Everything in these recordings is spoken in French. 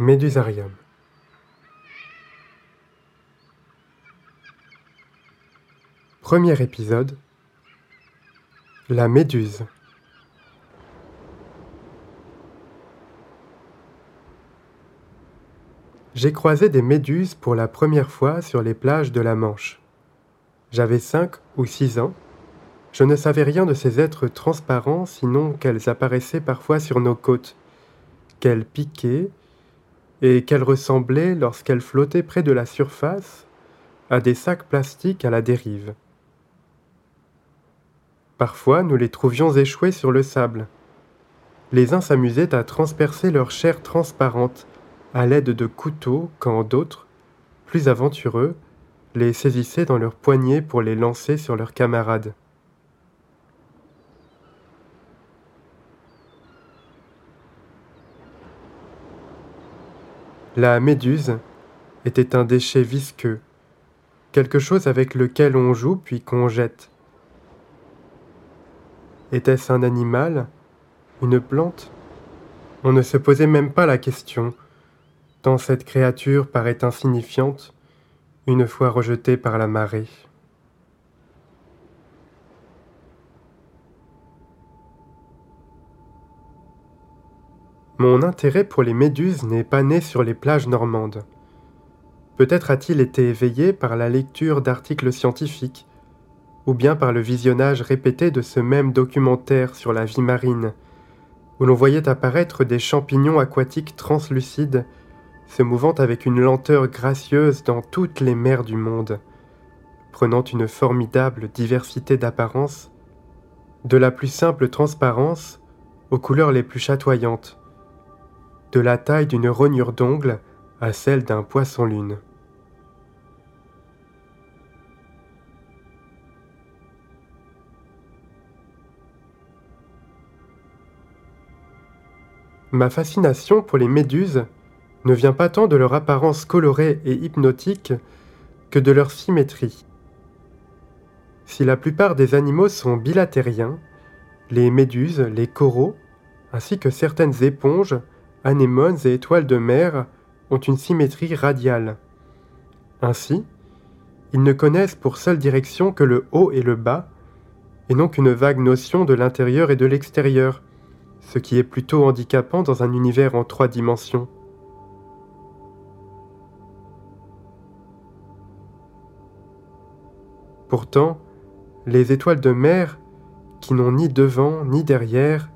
Médusarium. Premier épisode La méduse. J'ai croisé des méduses pour la première fois sur les plages de la Manche. J'avais cinq ou six ans. Je ne savais rien de ces êtres transparents sinon qu'elles apparaissaient parfois sur nos côtes, qu'elles piquaient et qu'elles ressemblaient, lorsqu'elles flottaient près de la surface, à des sacs plastiques à la dérive. Parfois, nous les trouvions échoués sur le sable. Les uns s'amusaient à transpercer leur chair transparente à l'aide de couteaux quand d'autres, plus aventureux, les saisissaient dans leurs poignets pour les lancer sur leurs camarades. La méduse était un déchet visqueux, quelque chose avec lequel on joue puis qu'on jette. Était-ce un animal Une plante? On ne se posait même pas la question tant cette créature paraît insignifiante une fois rejetée par la marée. Mon intérêt pour les méduses n'est pas né sur les plages normandes. Peut-être a-t-il été éveillé par la lecture d'articles scientifiques, ou bien par le visionnage répété de ce même documentaire sur la vie marine, où l'on voyait apparaître des champignons aquatiques translucides se mouvant avec une lenteur gracieuse dans toutes les mers du monde, prenant une formidable diversité d'apparence, de la plus simple transparence aux couleurs les plus chatoyantes, de la taille d'une rognure d'ongle à celle d'un poisson-lune. Ma fascination pour les méduses ne vient pas tant de leur apparence colorée et hypnotique que de leur symétrie. Si la plupart des animaux sont bilatériens, les méduses, les coraux, ainsi que certaines éponges, anémones et étoiles de mer ont une symétrie radiale. Ainsi, ils ne connaissent pour seule direction que le haut et le bas, et non qu'une vague notion de l'intérieur et de l'extérieur, ce qui est plutôt handicapant dans un univers en trois dimensions. Pourtant, les étoiles de mer, qui n'ont ni devant ni derrière,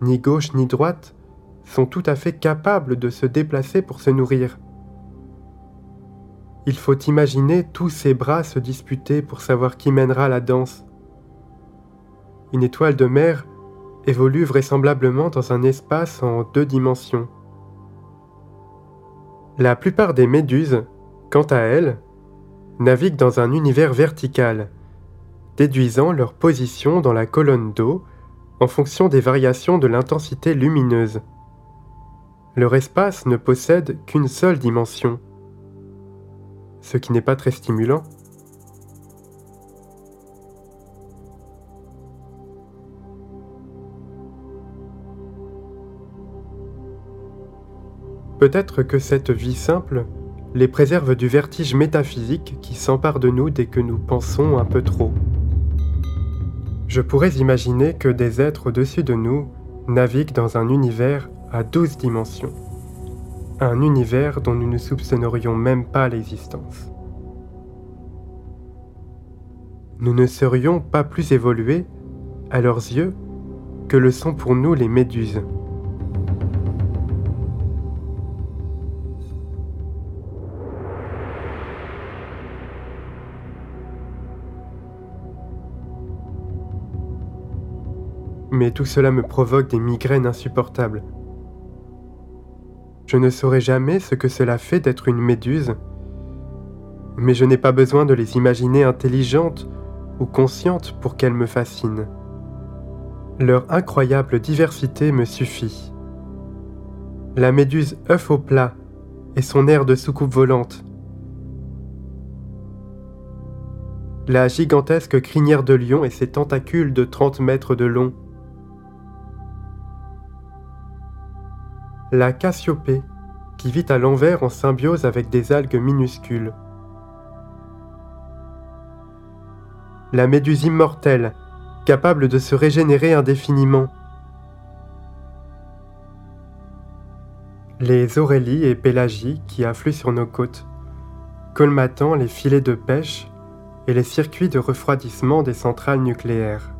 ni gauche ni droite, sont tout à fait capables de se déplacer pour se nourrir. Il faut imaginer tous ces bras se disputer pour savoir qui mènera la danse. Une étoile de mer évolue vraisemblablement dans un espace en deux dimensions. La plupart des méduses, quant à elles, naviguent dans un univers vertical, déduisant leur position dans la colonne d'eau en fonction des variations de l'intensité lumineuse. Leur espace ne possède qu'une seule dimension, ce qui n'est pas très stimulant. Peut-être que cette vie simple les préserve du vertige métaphysique qui s'empare de nous dès que nous pensons un peu trop. Je pourrais imaginer que des êtres au-dessus de nous naviguent dans un univers à douze dimensions. Un univers dont nous ne soupçonnerions même pas l'existence. Nous ne serions pas plus évolués, à leurs yeux, que le sont pour nous les méduses. mais tout cela me provoque des migraines insupportables. Je ne saurais jamais ce que cela fait d'être une méduse, mais je n'ai pas besoin de les imaginer intelligentes ou conscientes pour qu'elles me fascinent. Leur incroyable diversité me suffit. La méduse œuf au plat et son air de soucoupe volante. La gigantesque crinière de lion et ses tentacules de 30 mètres de long. La Cassiopée qui vit à l'envers en symbiose avec des algues minuscules. La méduse immortelle, capable de se régénérer indéfiniment. Les aurélies et pélagies qui affluent sur nos côtes, colmatant les filets de pêche et les circuits de refroidissement des centrales nucléaires.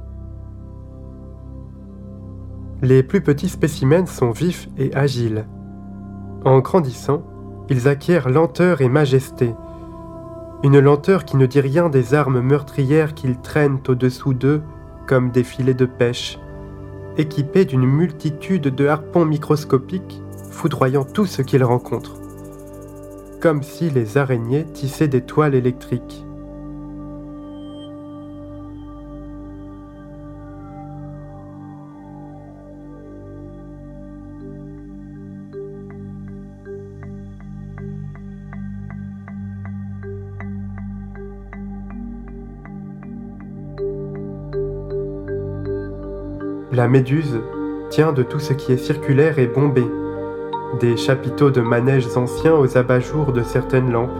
Les plus petits spécimens sont vifs et agiles. En grandissant, ils acquièrent lenteur et majesté, une lenteur qui ne dit rien des armes meurtrières qu'ils traînent au-dessous d'eux comme des filets de pêche, équipés d'une multitude de harpons microscopiques foudroyant tout ce qu'ils rencontrent, comme si les araignées tissaient des toiles électriques. La méduse tient de tout ce qui est circulaire et bombé, des chapiteaux de manèges anciens aux abat-jours de certaines lampes,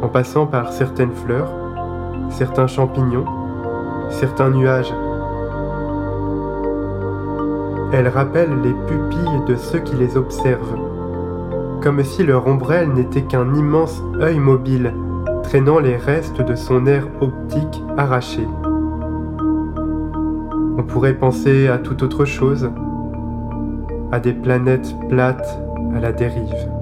en passant par certaines fleurs, certains champignons, certains nuages. Elle rappelle les pupilles de ceux qui les observent, comme si leur ombrelle n'était qu'un immense œil mobile traînant les restes de son air optique arraché. On pourrait penser à toute autre chose, à des planètes plates à la dérive.